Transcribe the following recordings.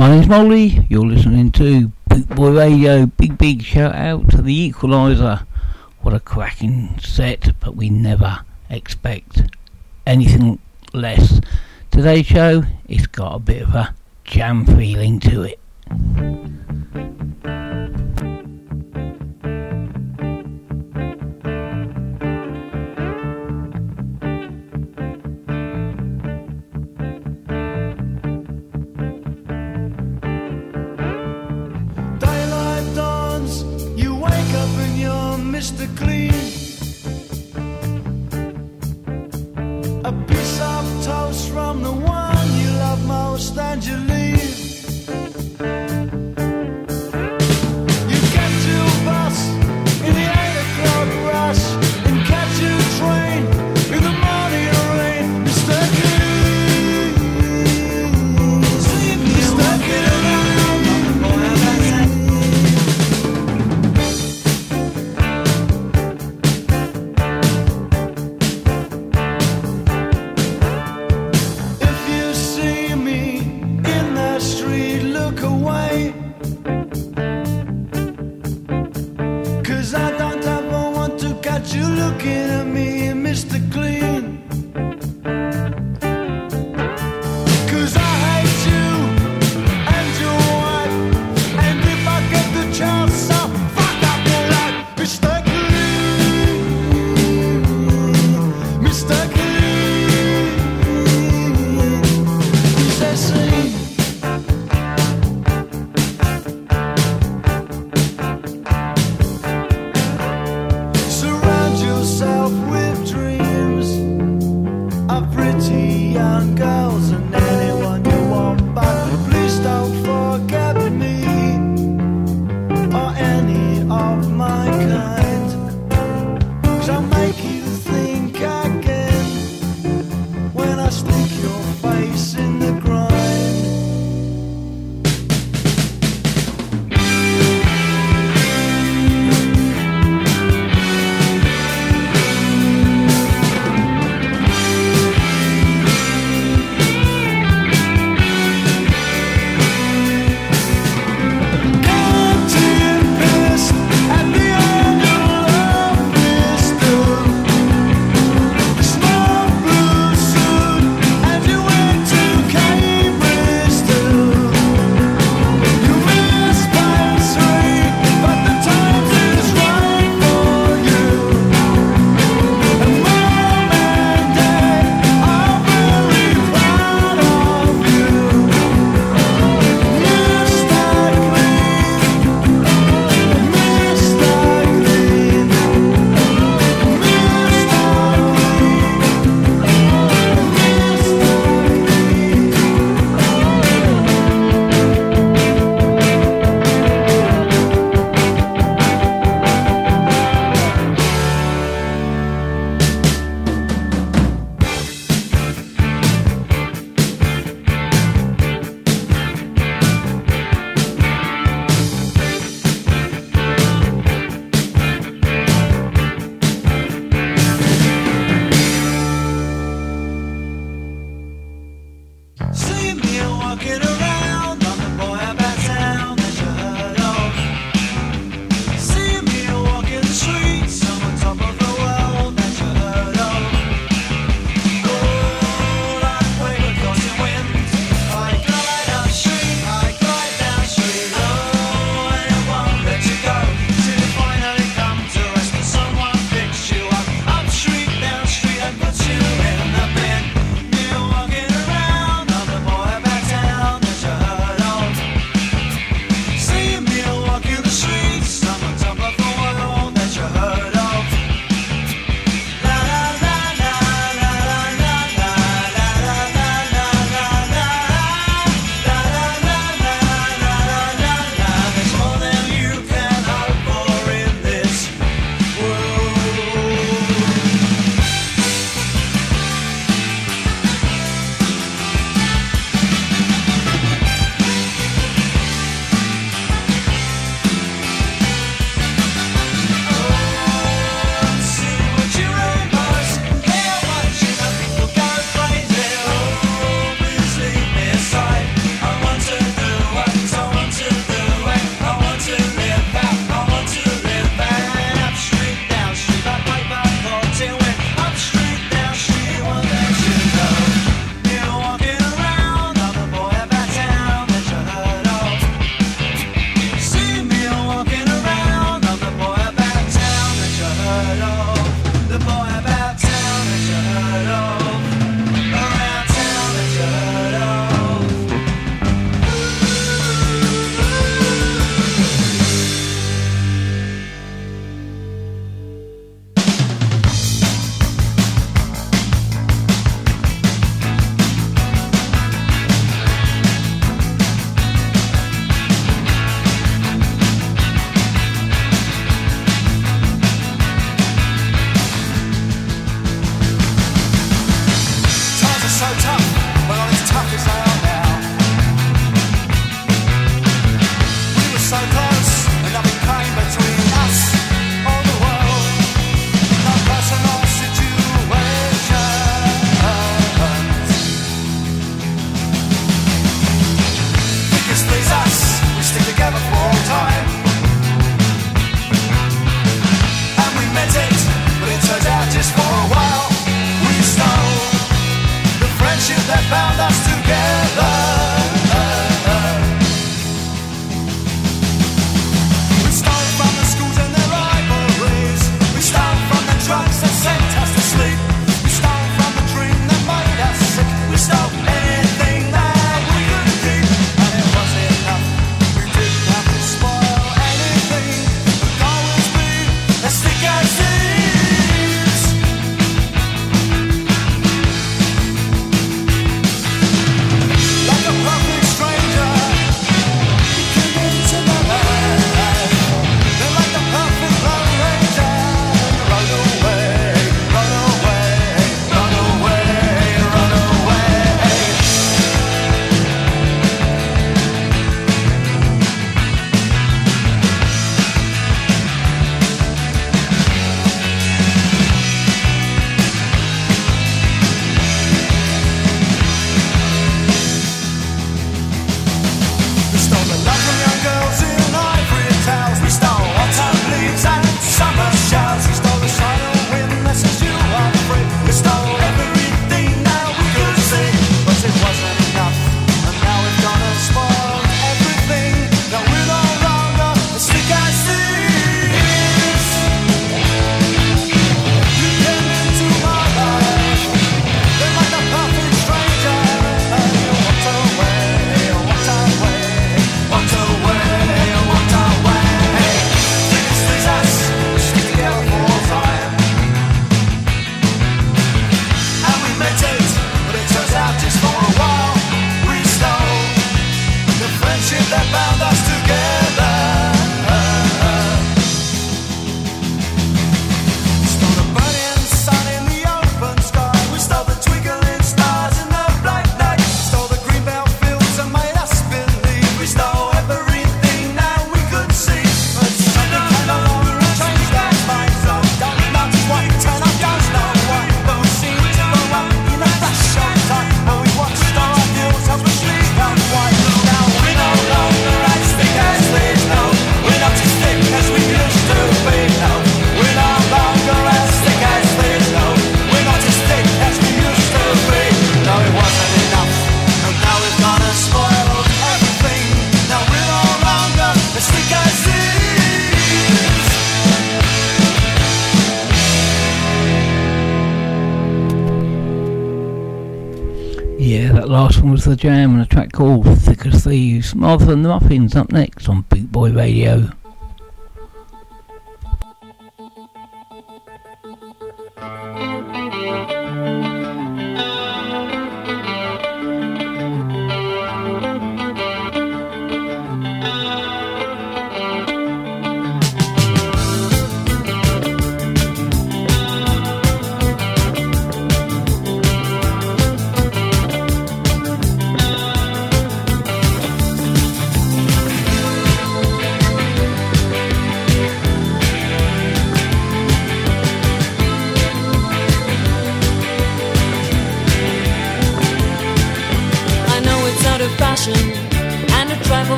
My name's Molly. You're listening to Boot Boy Radio. Big, big shout out to the Equalizer. What a cracking set, but we never expect anything less. Today's show, it's got a bit of a jam feeling to it. talking the jam and a track called Thick as Thieves. Martha and the Muffins up next on Bootboy Radio.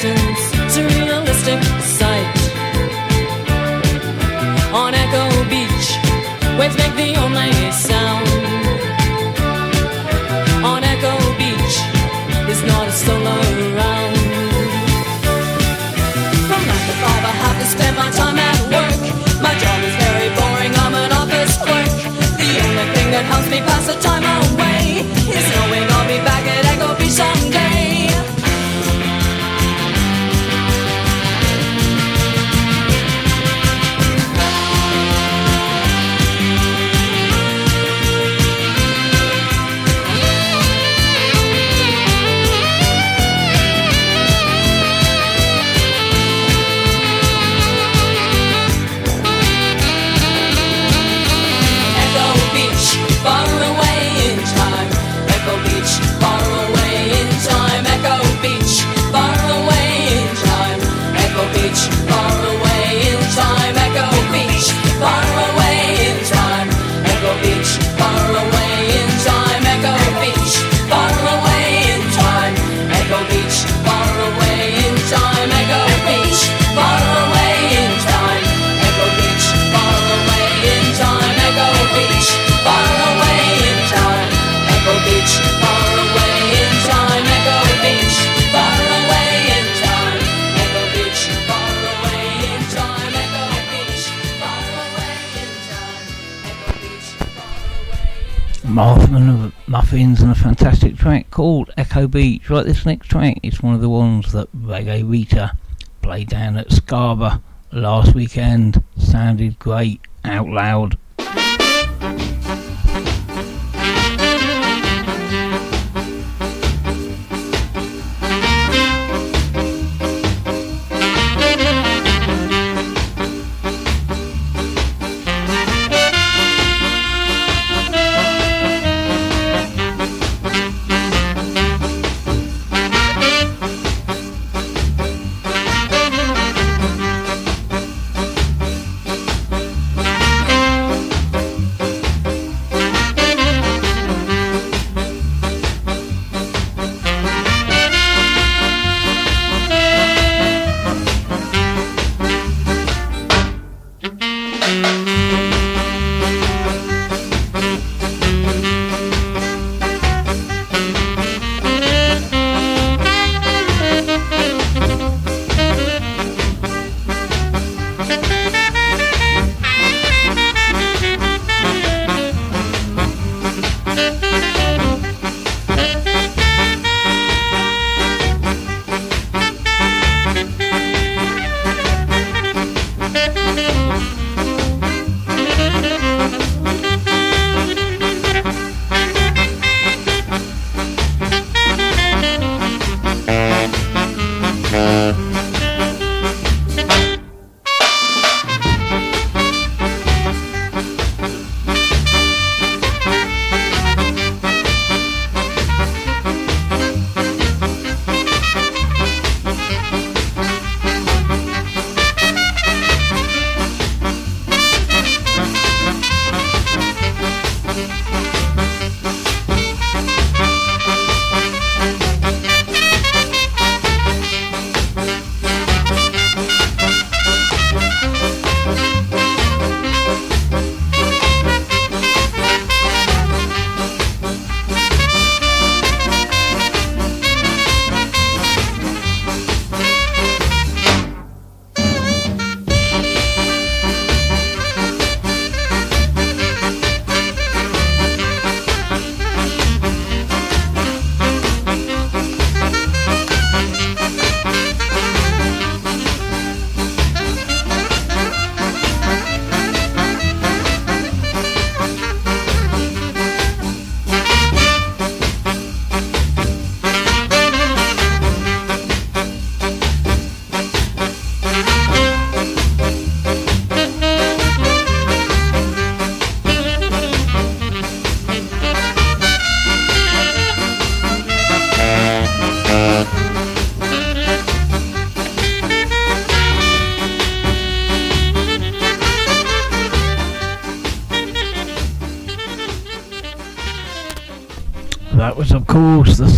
distance to sight. On Echo Beach, waves make the only sound. On Echo Beach, there's not a soul around. From nine to five, I have to spend my time at work. My job is very boring. I'm an office clerk. The only thing that helps me pass the time. Marthman Muffins and a fantastic track called Echo Beach. Right, this next track is one of the ones that Reggae Rita played down at Scarborough last weekend. Sounded great out loud.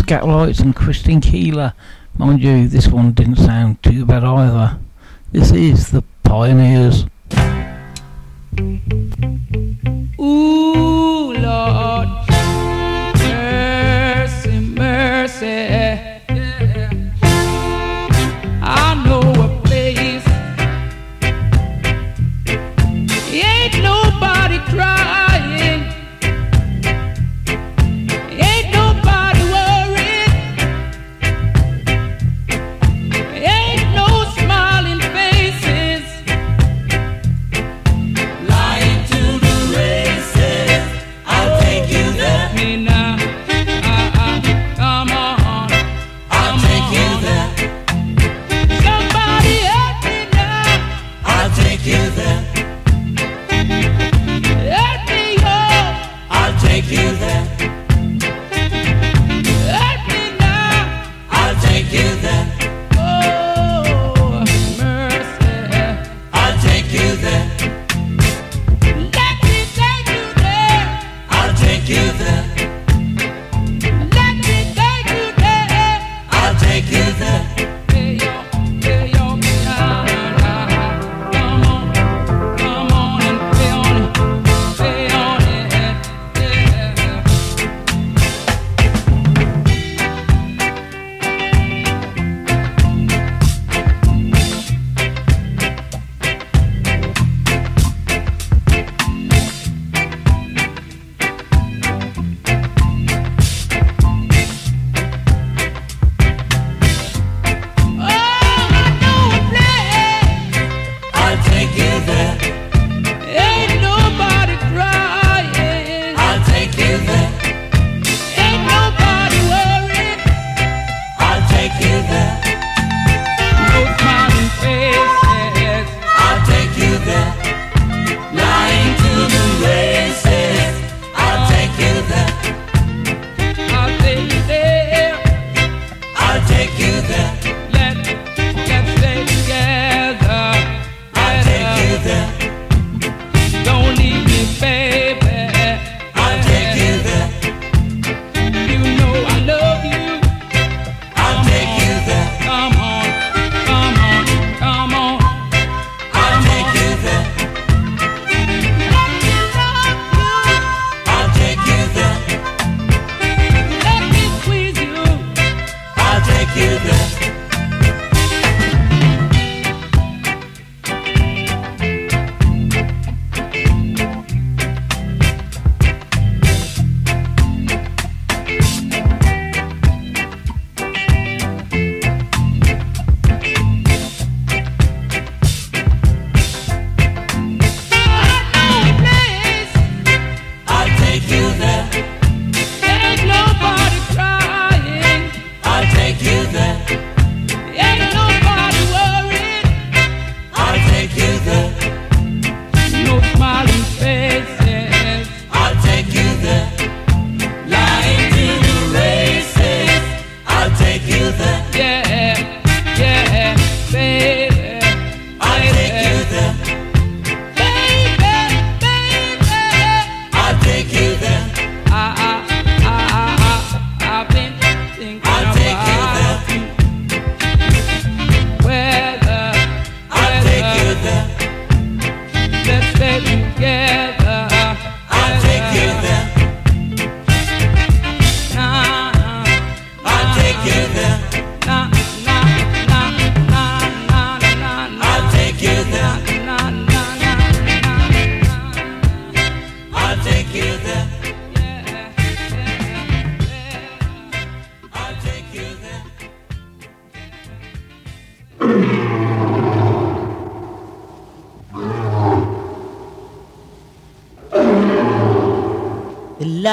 Skatalites and Christine Keeler. Mind you, this one didn't sound too bad either. This is the Pioneers.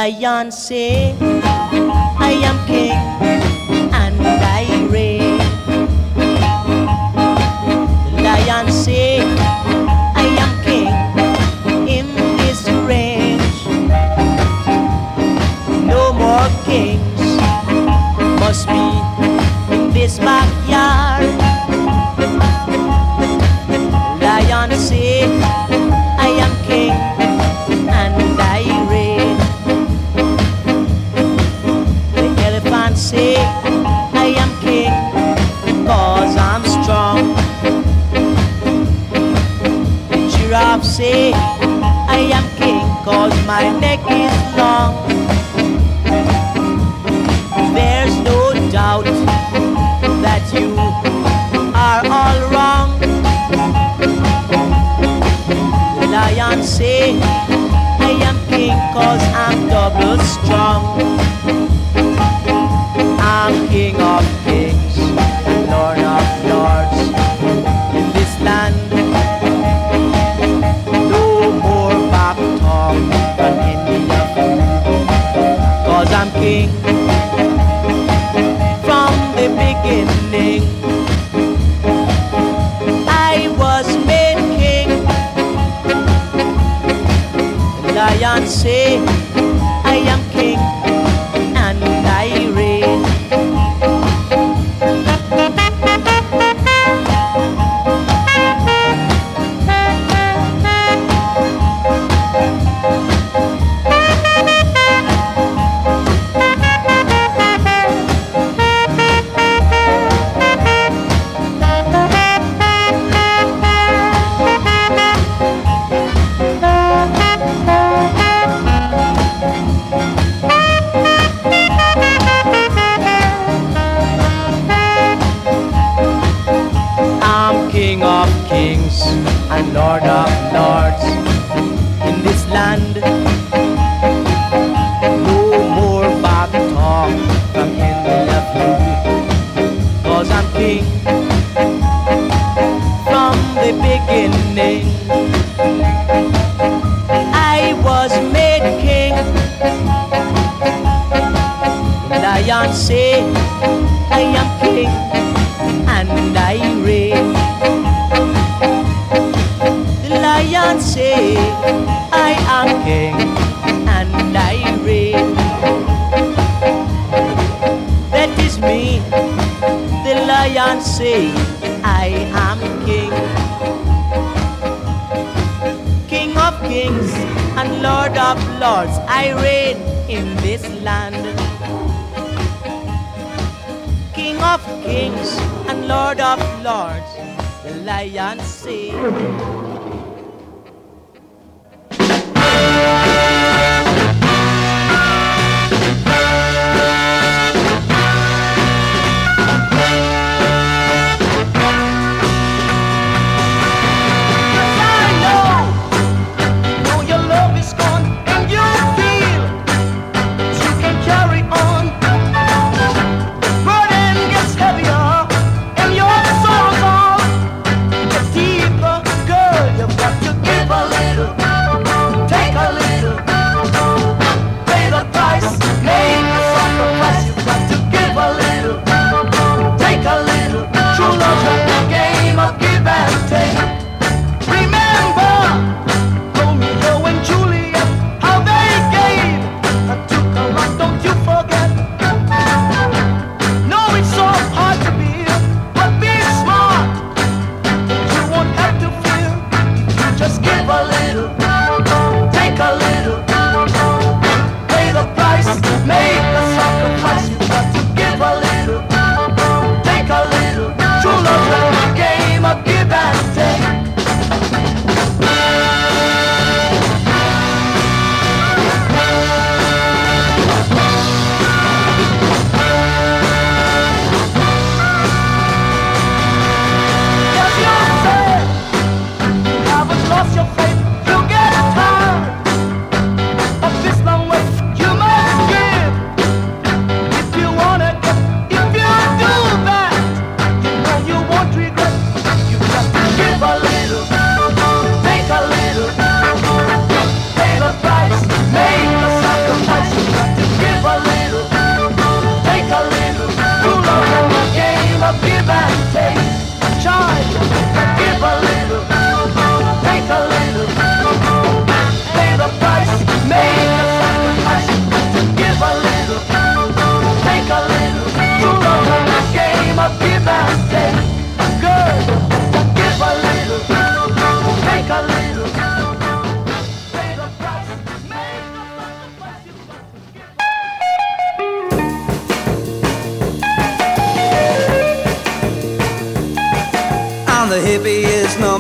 Lion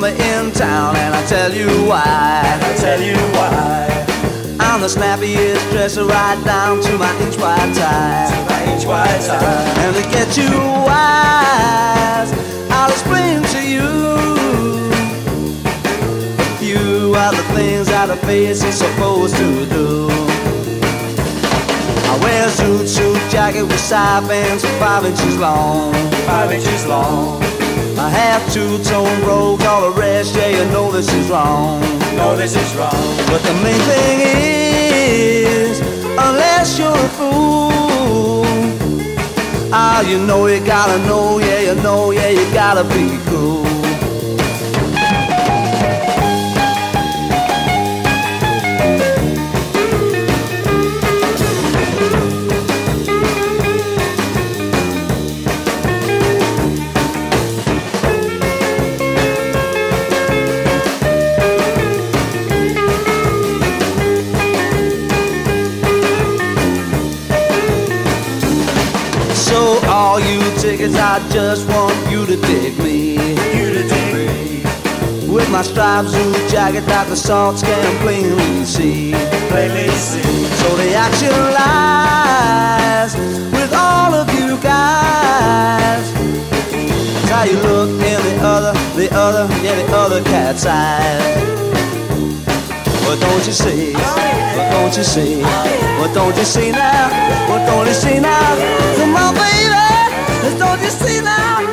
number in town, and I tell you why. I tell you why. I'm the snappiest dresser right down to my inch wide tie. To My inch wide tie. And to get you wise, I'll explain to you. A few are the things that a face is supposed to do. I wear a suit, suit jacket with side bands five inches long. Five inches long. I have two-tone robe called a rest, yeah, you know this is wrong. No, this is wrong. But the main thing is, unless you're a fool, ah, you know you gotta know, yeah, you know, yeah, you gotta be cool. I just want you to take me. You to dig me. With my striped suit jacket that the salts can plainly see. Plainly see. So the action lies with all of you guys. It's how you look in the other, the other, yeah, the other cat's eyes. What don't you see? What don't you see? What don't you see now? What don't you see now? Come on, baby. Don't you see now?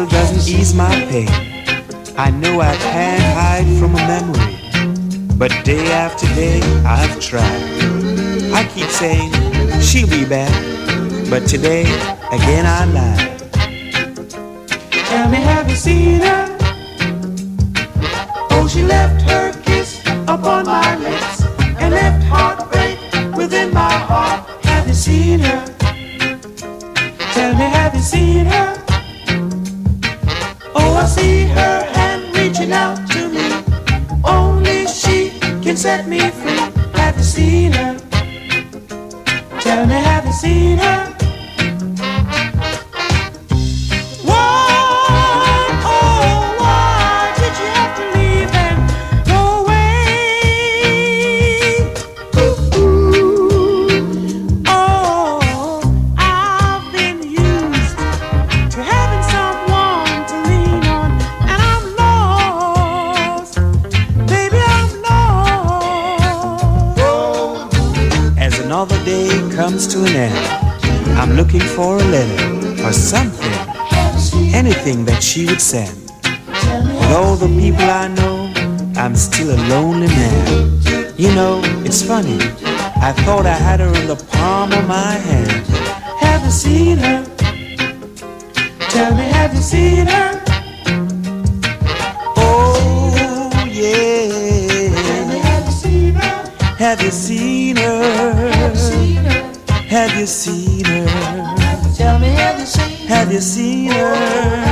still doesn't ease my pain. I know I can't hide from a memory, but day after day I've tried. I keep saying she'll be back, but today again I lie. Tell me, have you seen her? Have you seen her? Tell me, have you seen her? Have you seen her?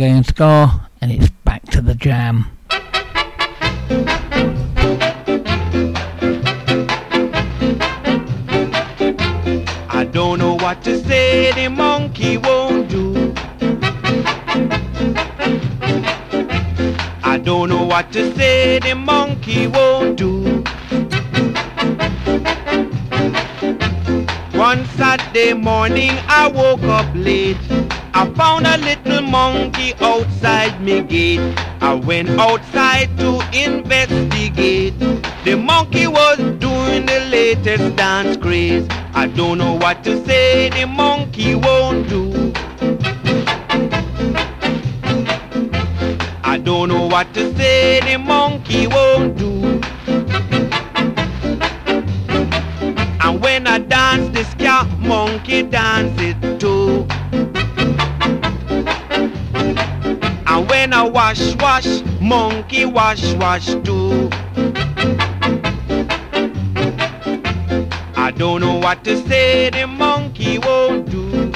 And ska, and it's back to the jam. I don't know what to say, the monkey won't do. I don't know what to say, the monkey won't do. One Saturday morning I woke up late. I found a little outside me gate. I went outside to investigate. The monkey was doing the latest dance craze. I don't know what to say, the monkey won't do. I don't know what to say, the monkey won't do. And when I dance, this cat monkey dances Wash, wash, monkey wash, wash too. I don't know what to say, the monkey won't do.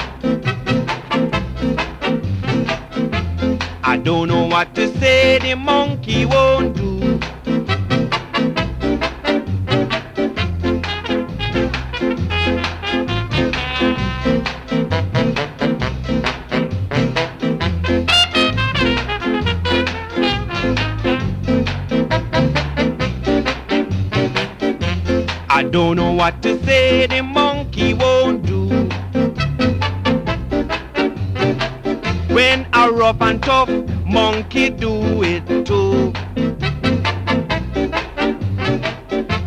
I don't know what to say, the monkey won't do. Don't know what to say, the monkey won't do. When a rough and tough monkey do it too.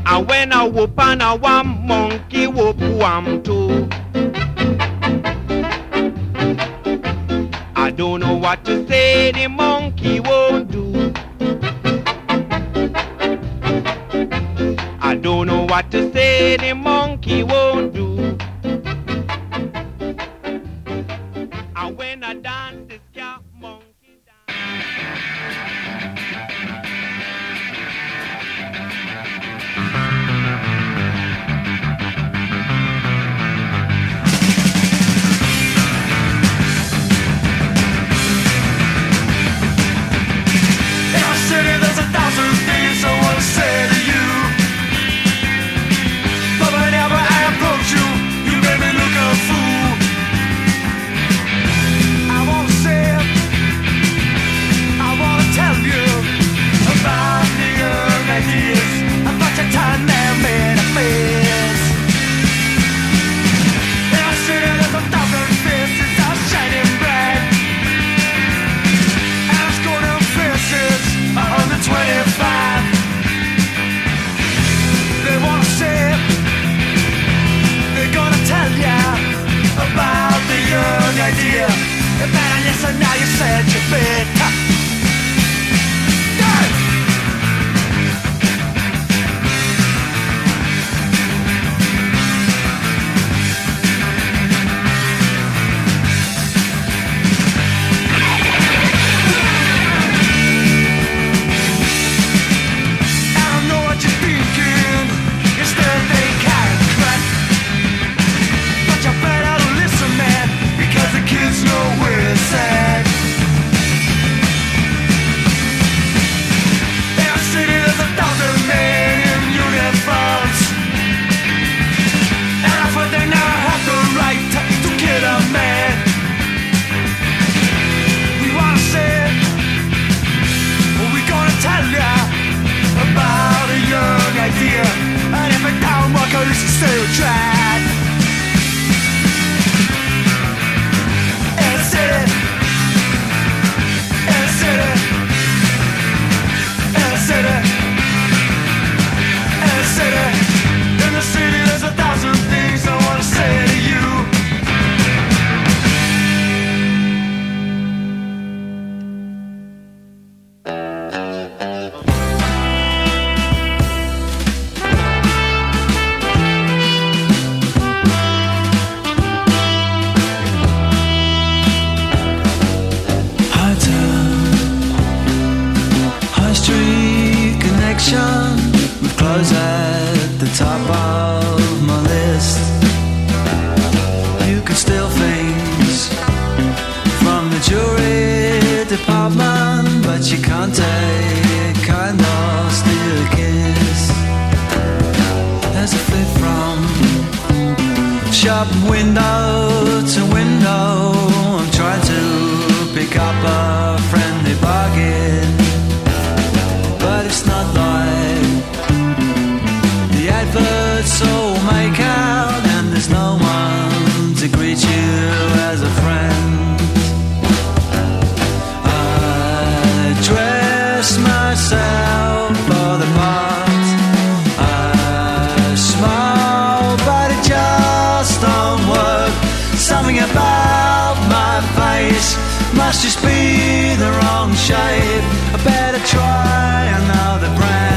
And when a whoop and a wham, monkey whoop wham too. I don't know what to say, the monkey won't to say, the monkey won't do. Must just be the wrong shape. I better try another brand.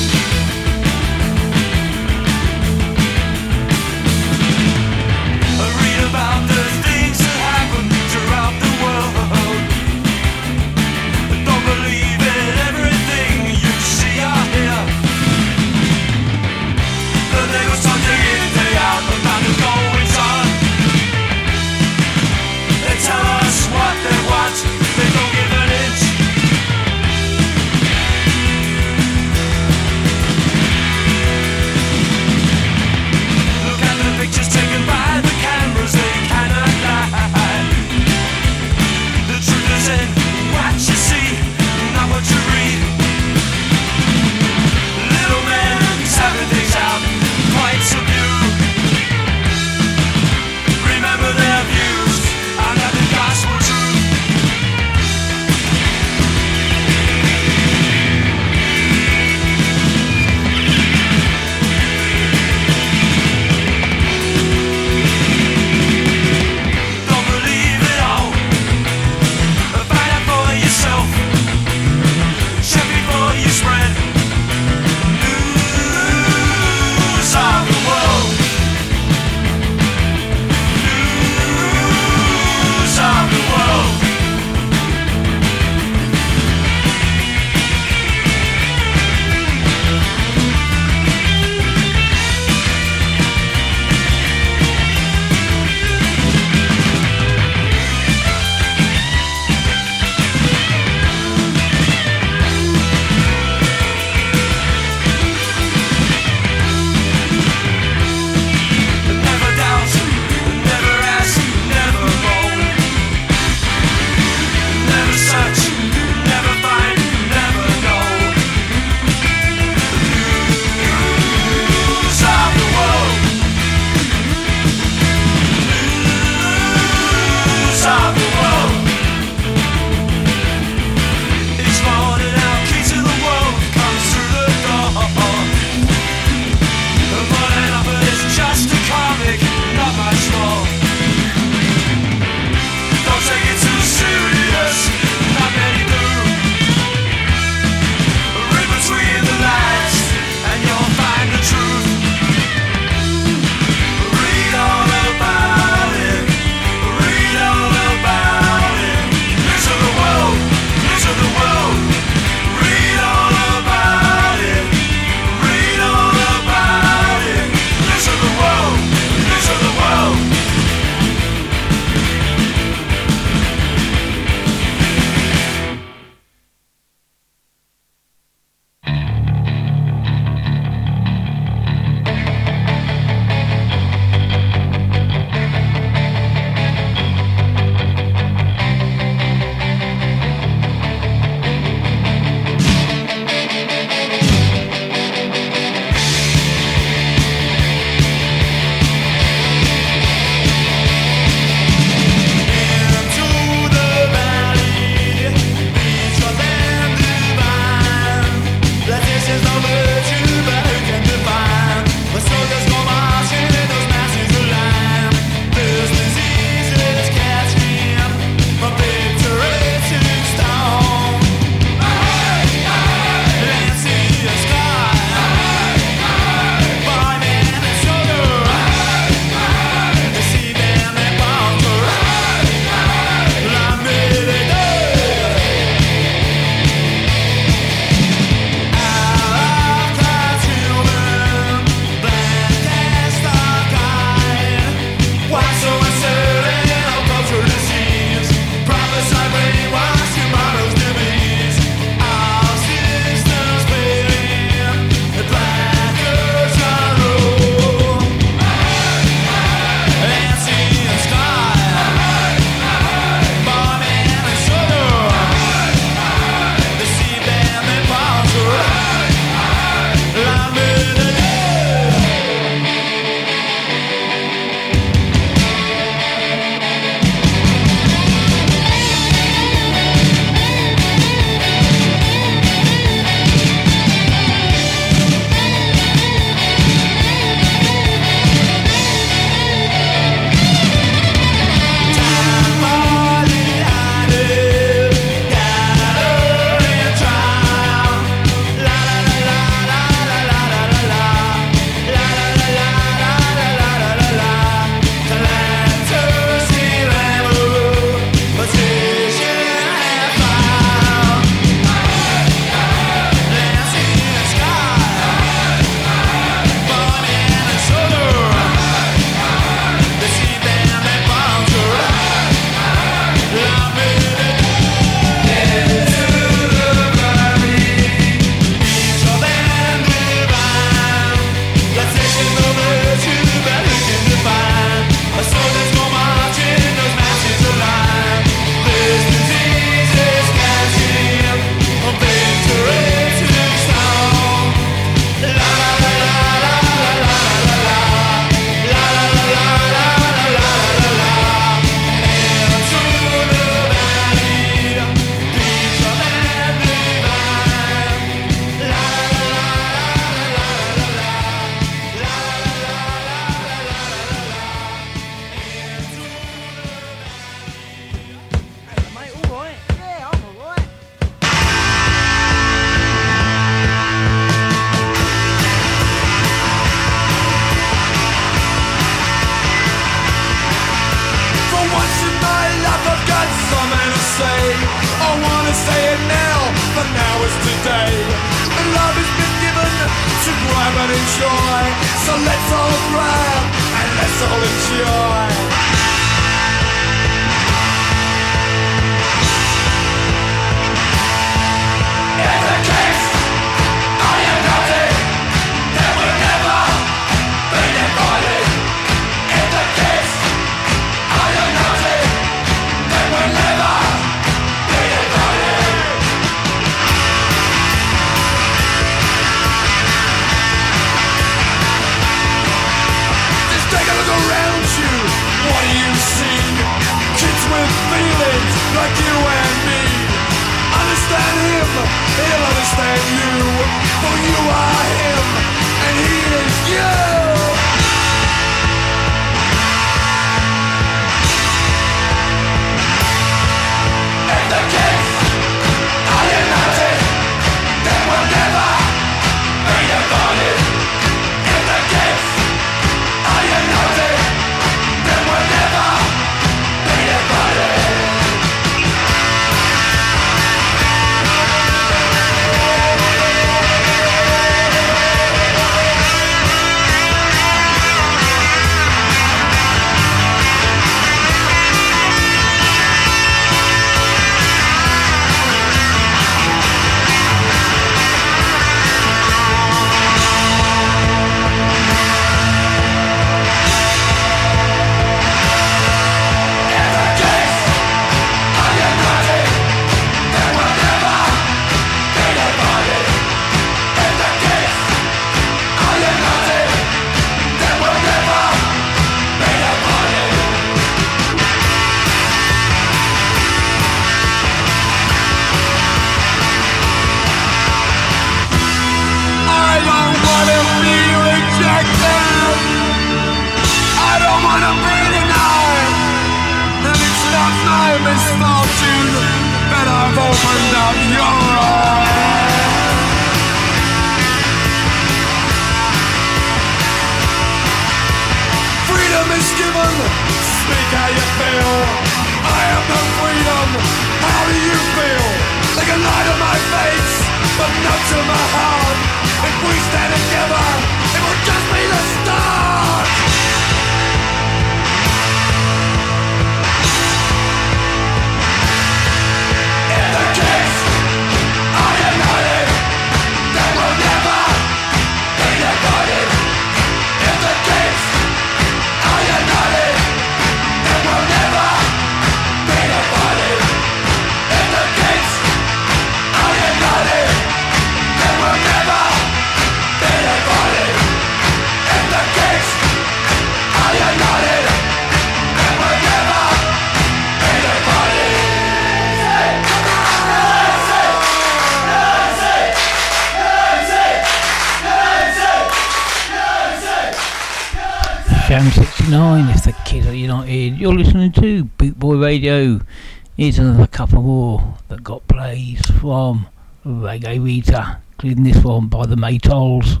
Here's another cup of war that got plays from Reggae Vita, including this one by the Maytals.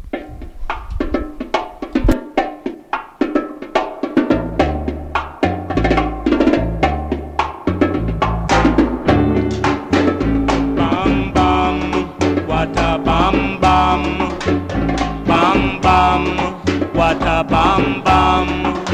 bam bam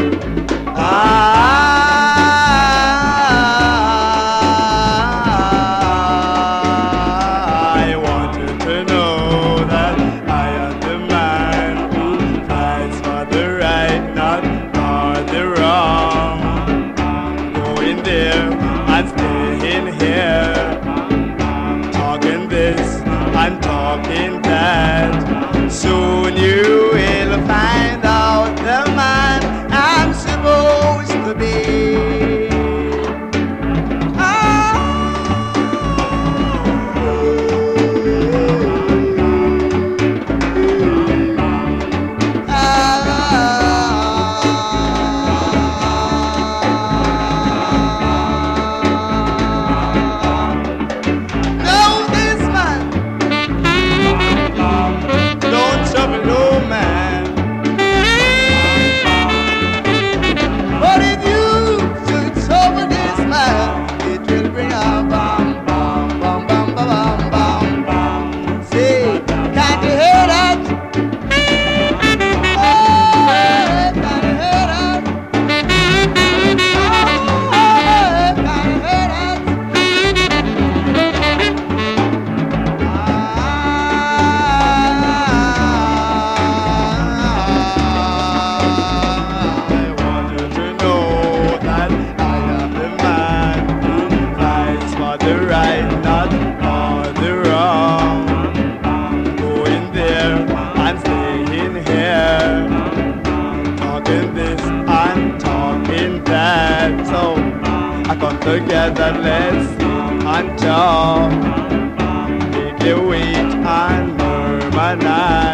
together, let's enjoy. Make the wait and harmonize.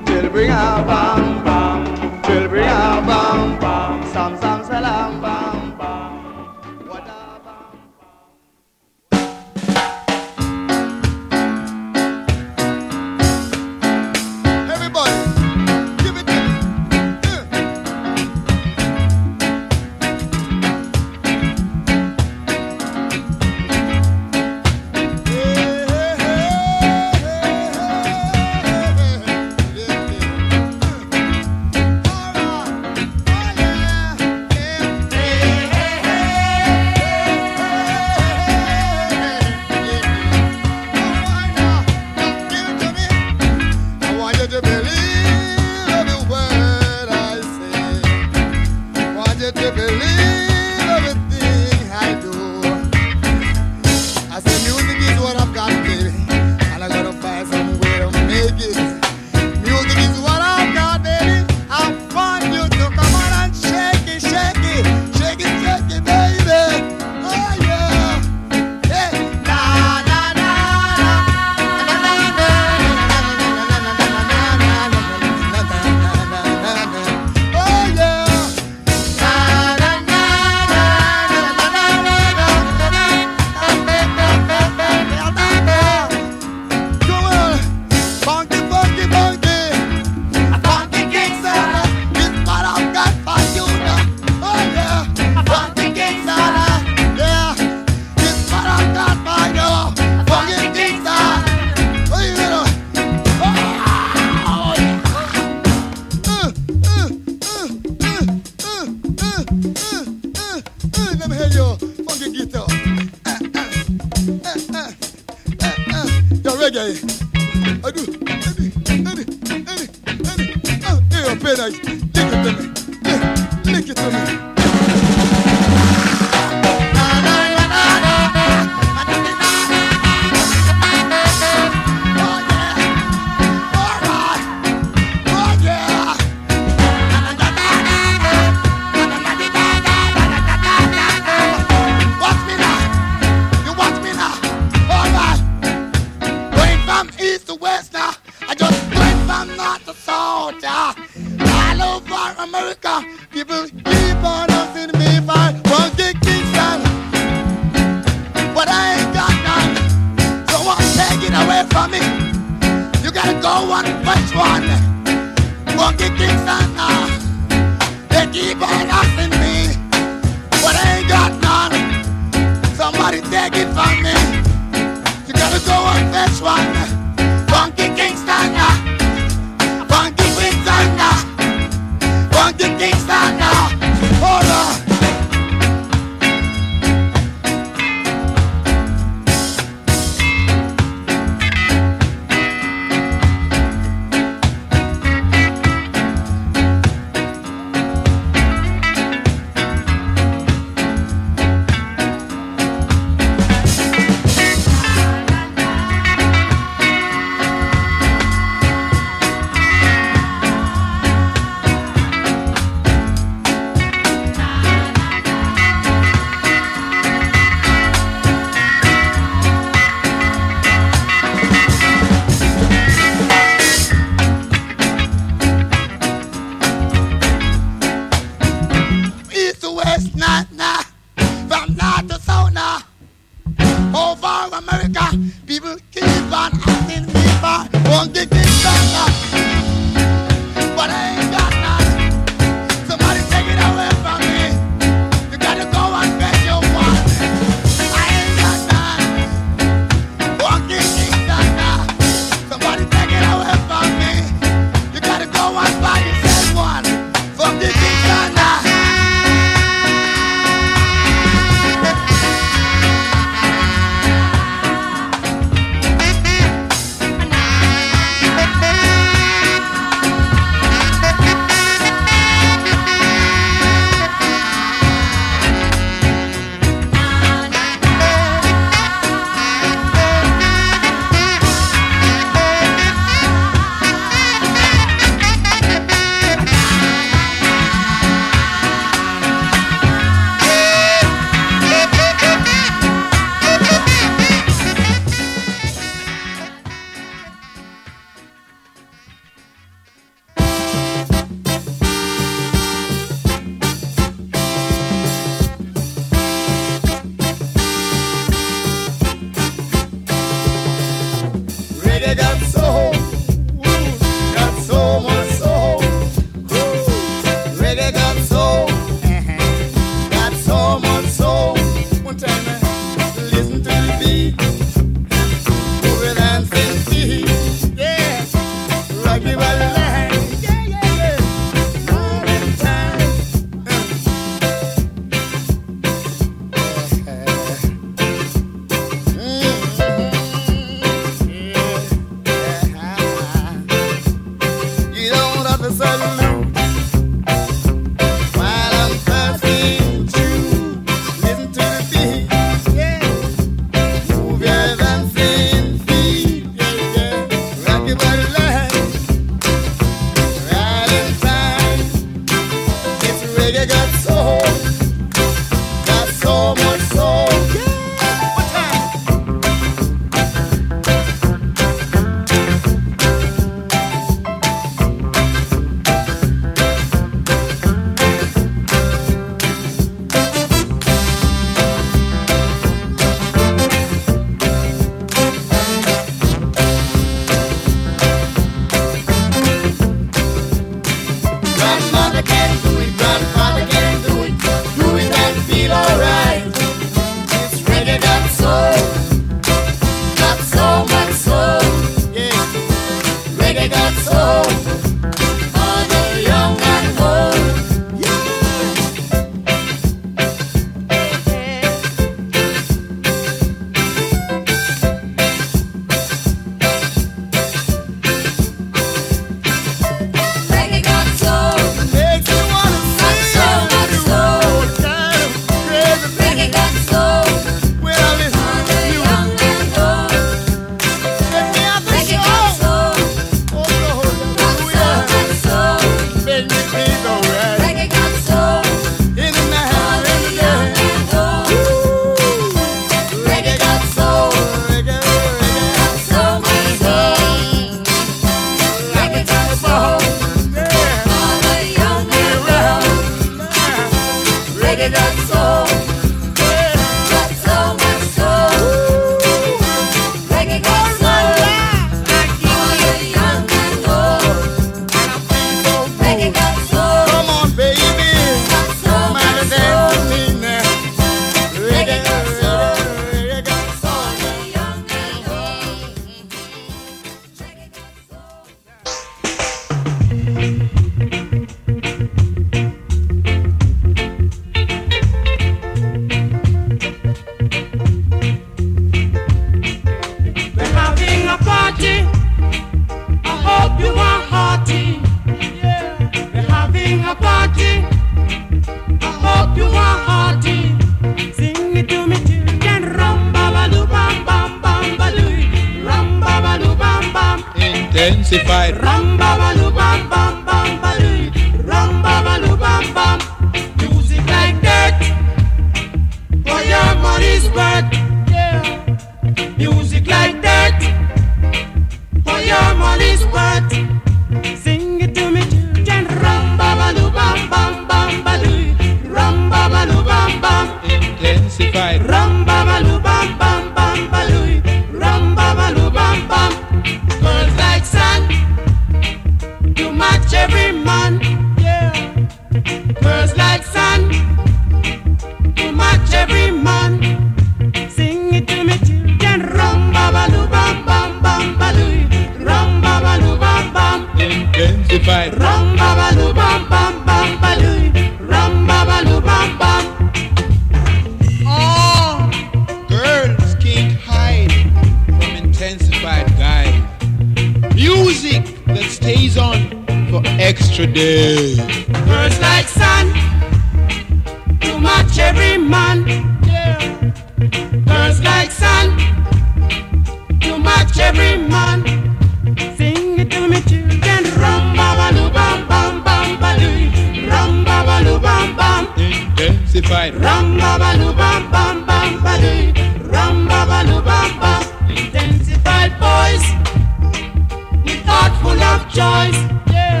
choice. Yeah.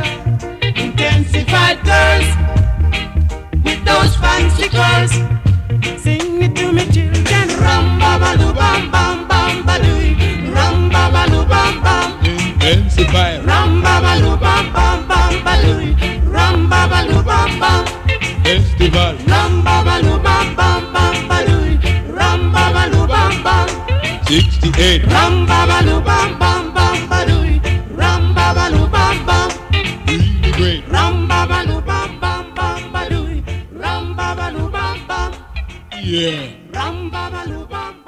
Intensified girls with those fancy girls. Sing it to me, children. Rum ba ba loo bam bam bam ba doo. Rum ba ba loo bam bam. Intensified. Rum ba ba loo bam bam bam ba doo. Rum ba ba loo bam bam. Festival. Rum ba ba loo bam bam bam ba doo. Rum ba ba loo bam bam. 68. Rum ba ba loo bam bam bam ba doo babaloo bam bam. Ram babaloo bam bam. Ram babaloo bam bam. Ram babaloo bam.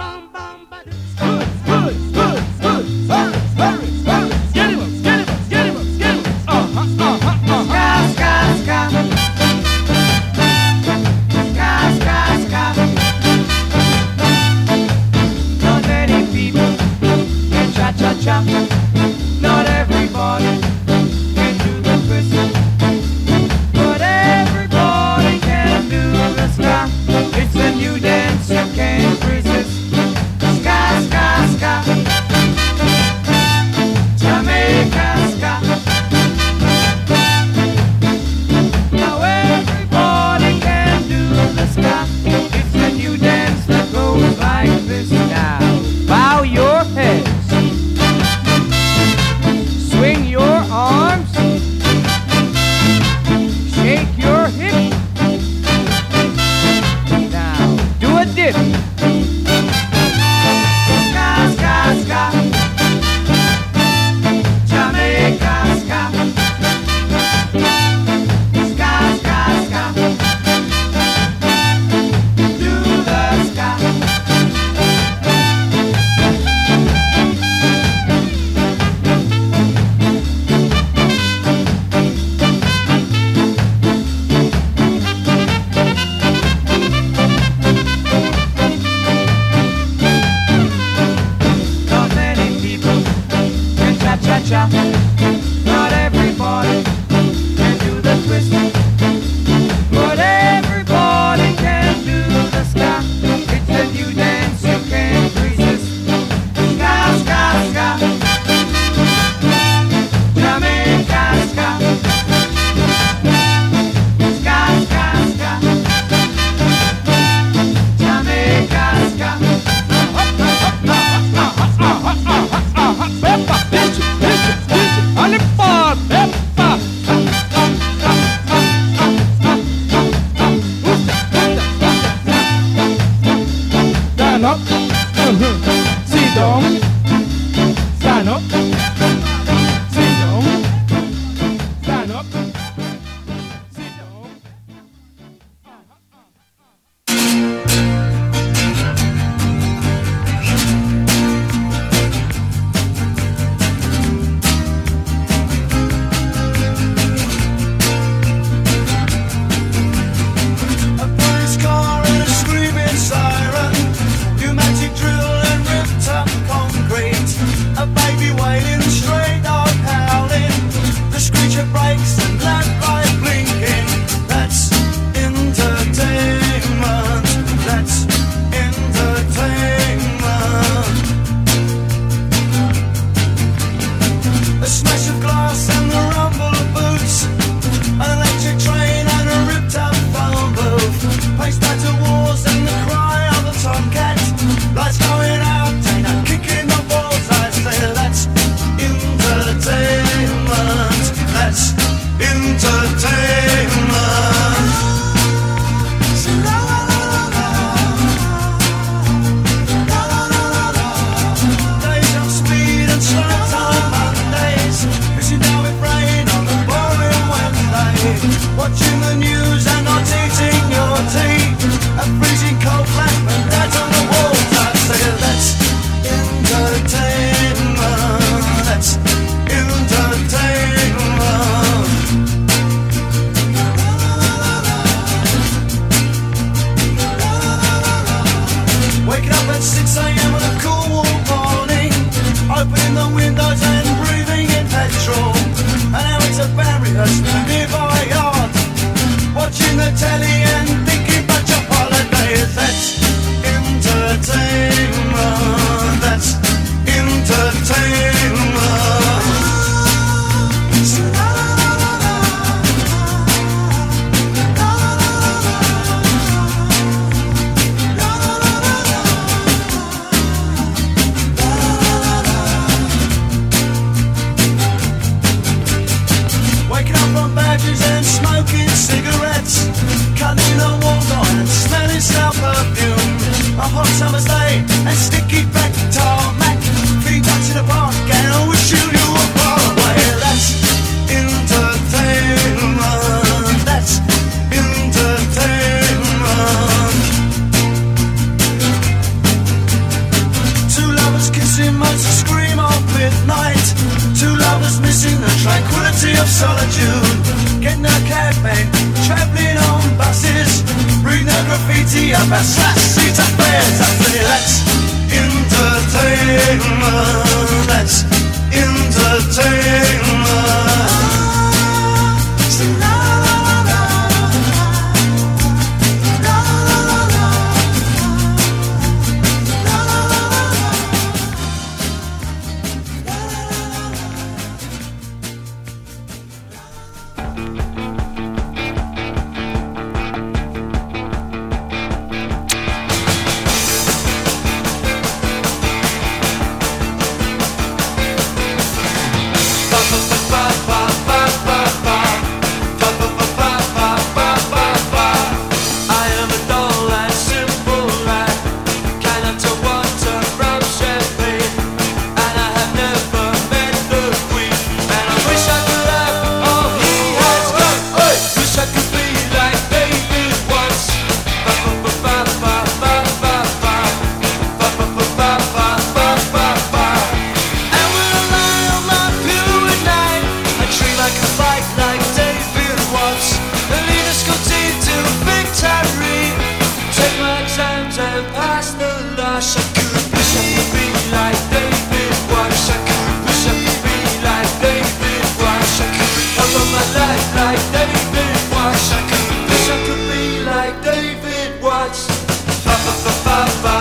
Ba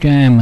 is.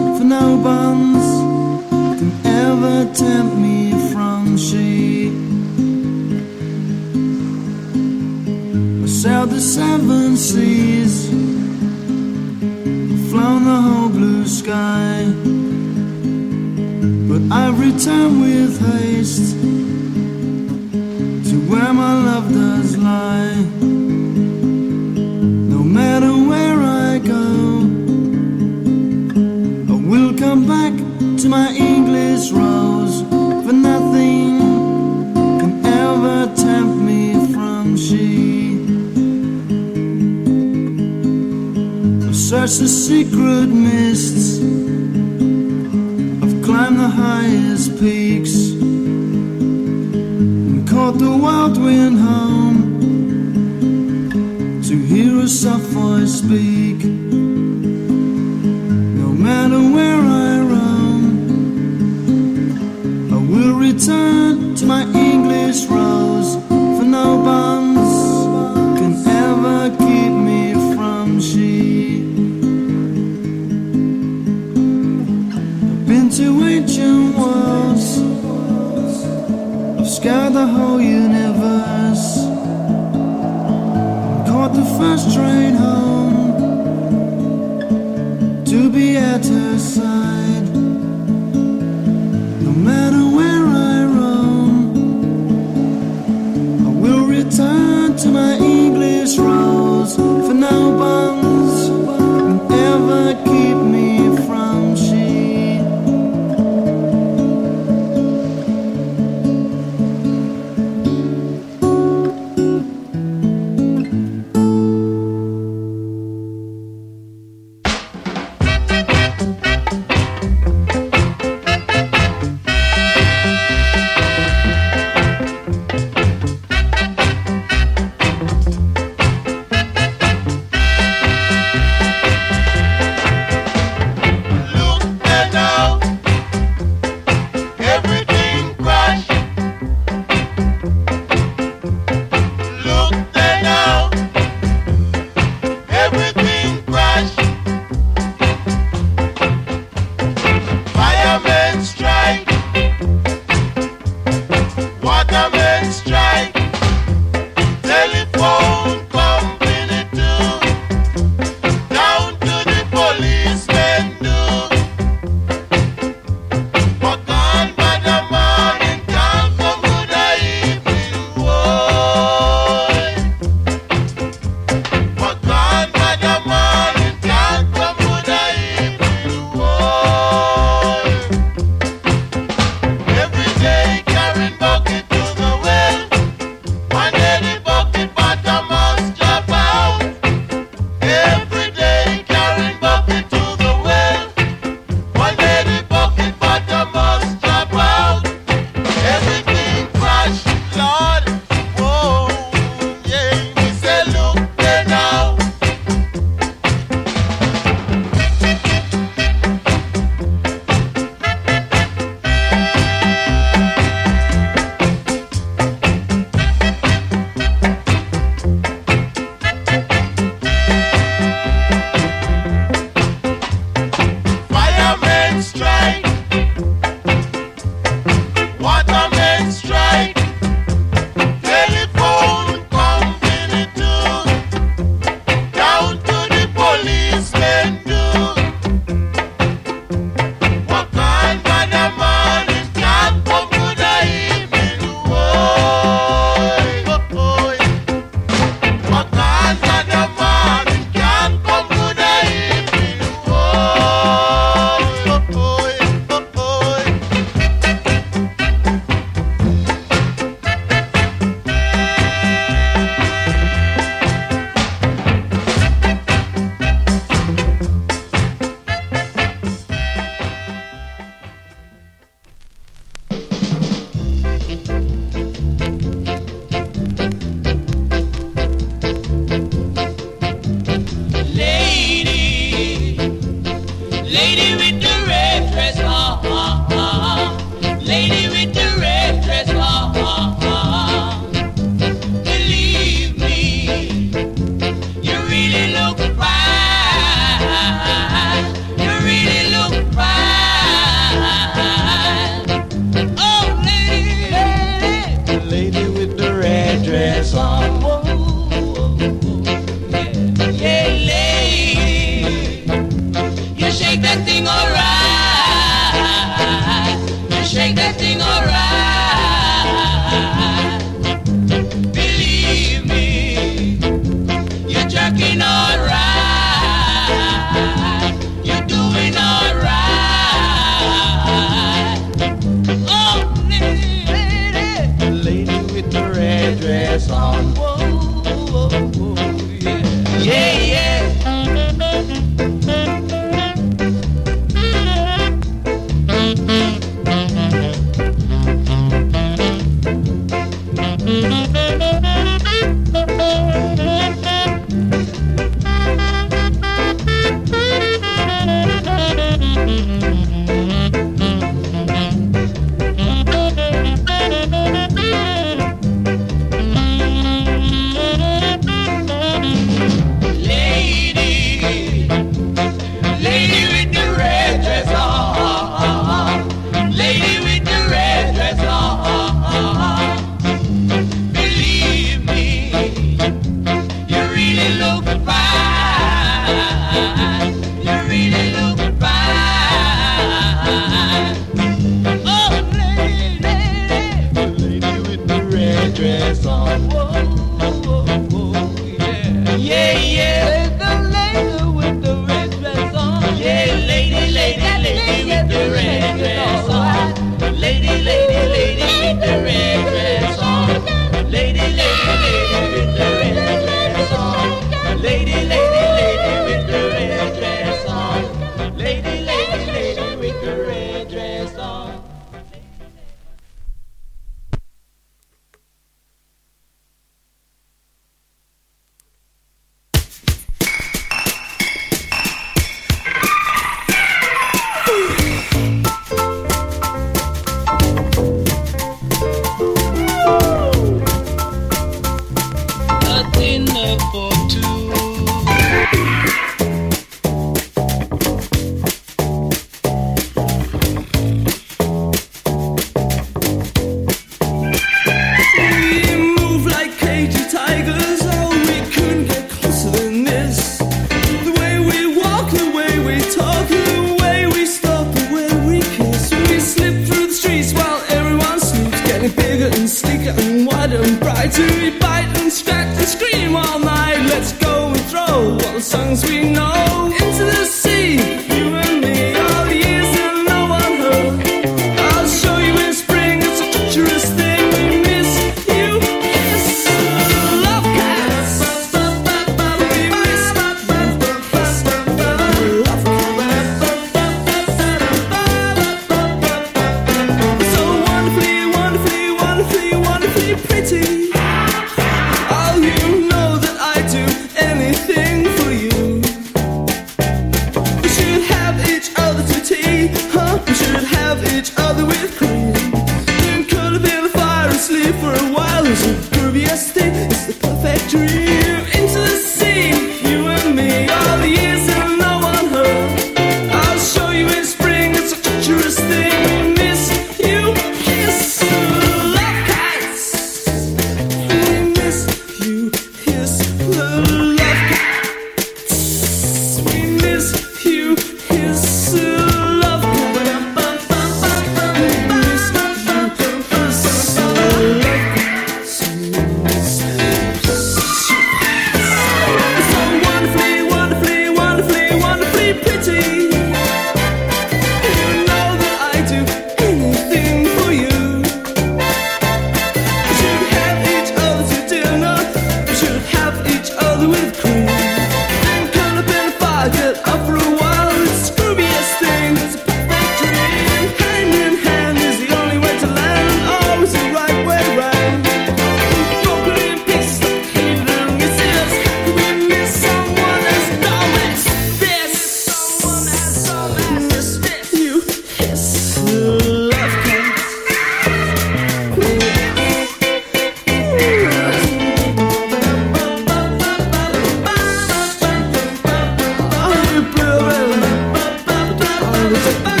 lose it.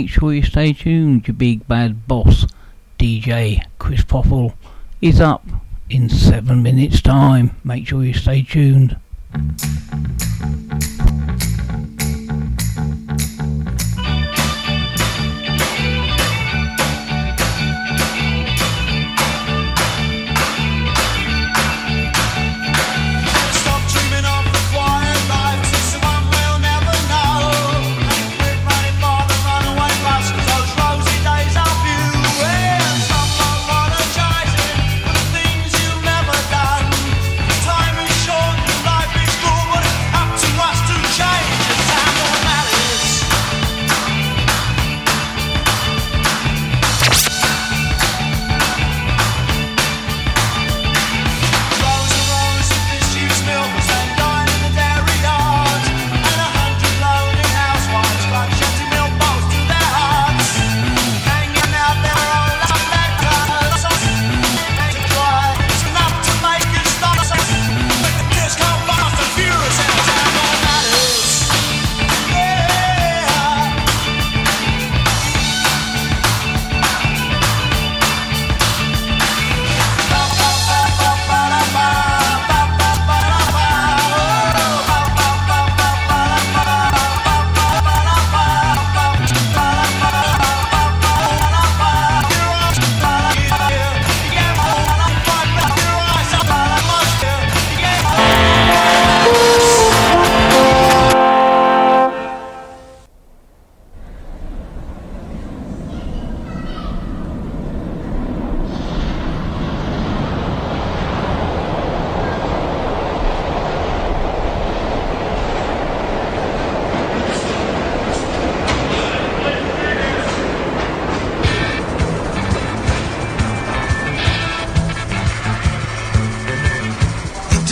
Make sure you stay tuned. Your big bad boss, DJ Chris Popple, is up in seven minutes' time. Make sure you stay tuned.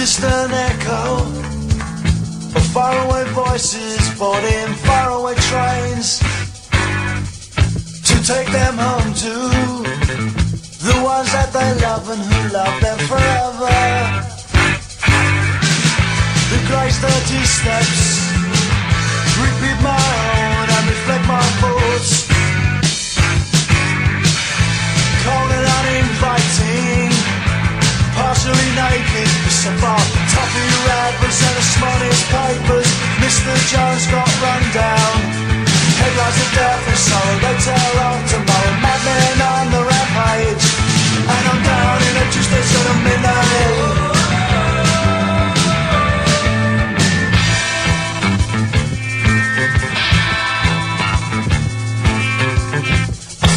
The an echo of faraway voices boarding faraway trains to take them home to the ones that they love and who love them forever. The grey sturdy steps repeat my own and reflect my thoughts. And uninviting partially naked, toffee wrappers and the papers. Mr. Jones got run down. Headlines of death and sorrow, they tell on tomorrow. Madmen on the rampage, and I'm down in a Tuesday sort of midnight.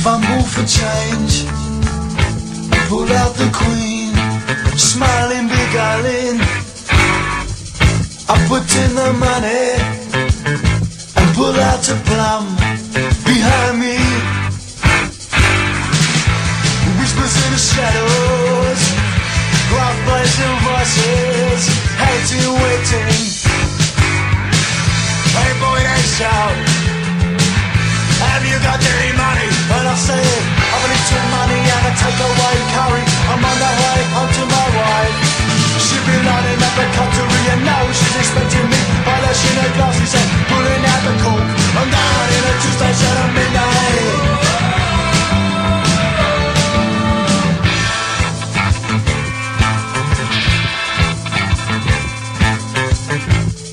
Fumble for change, pull out the queen smiling, big beguiling. I put in the money and pull out a plum behind me. Whispers in the shadows, cloud blazing voices, hating, waiting. Hey boy, they shout. Have you got any money? And I say, I've a little money and I take away curry. I'm on the way home to my wife. She be lining up a cutlery and now she's expecting me. Polishing her glasses and pulling out the cork. I'm down in a Tuesday at midnight.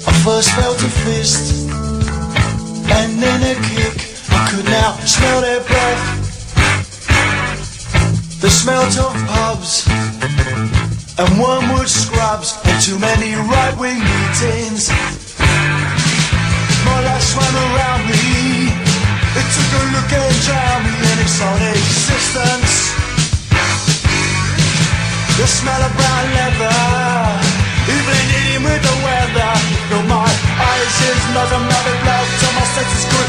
I first felt a fist and then a kick. I could now smell their breath. The smell of pubs and wormwood scrubs and too many right-wing meetings. My life swam around me. It took a look and drowned me in its own existence. The smell of brown leather, even eating with the weather. Filled my eyes, his nose, and mouth, it blood till my senses could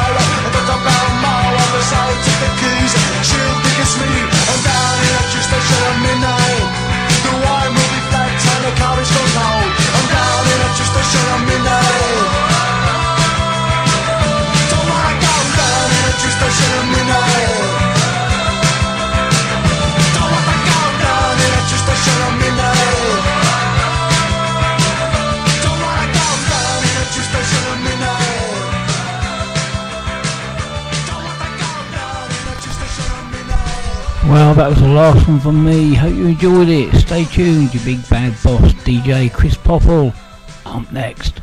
Well, that was the last one from me. Hope you enjoyed it. Stay tuned, your big bad boss, DJ Chris Popple. Up next.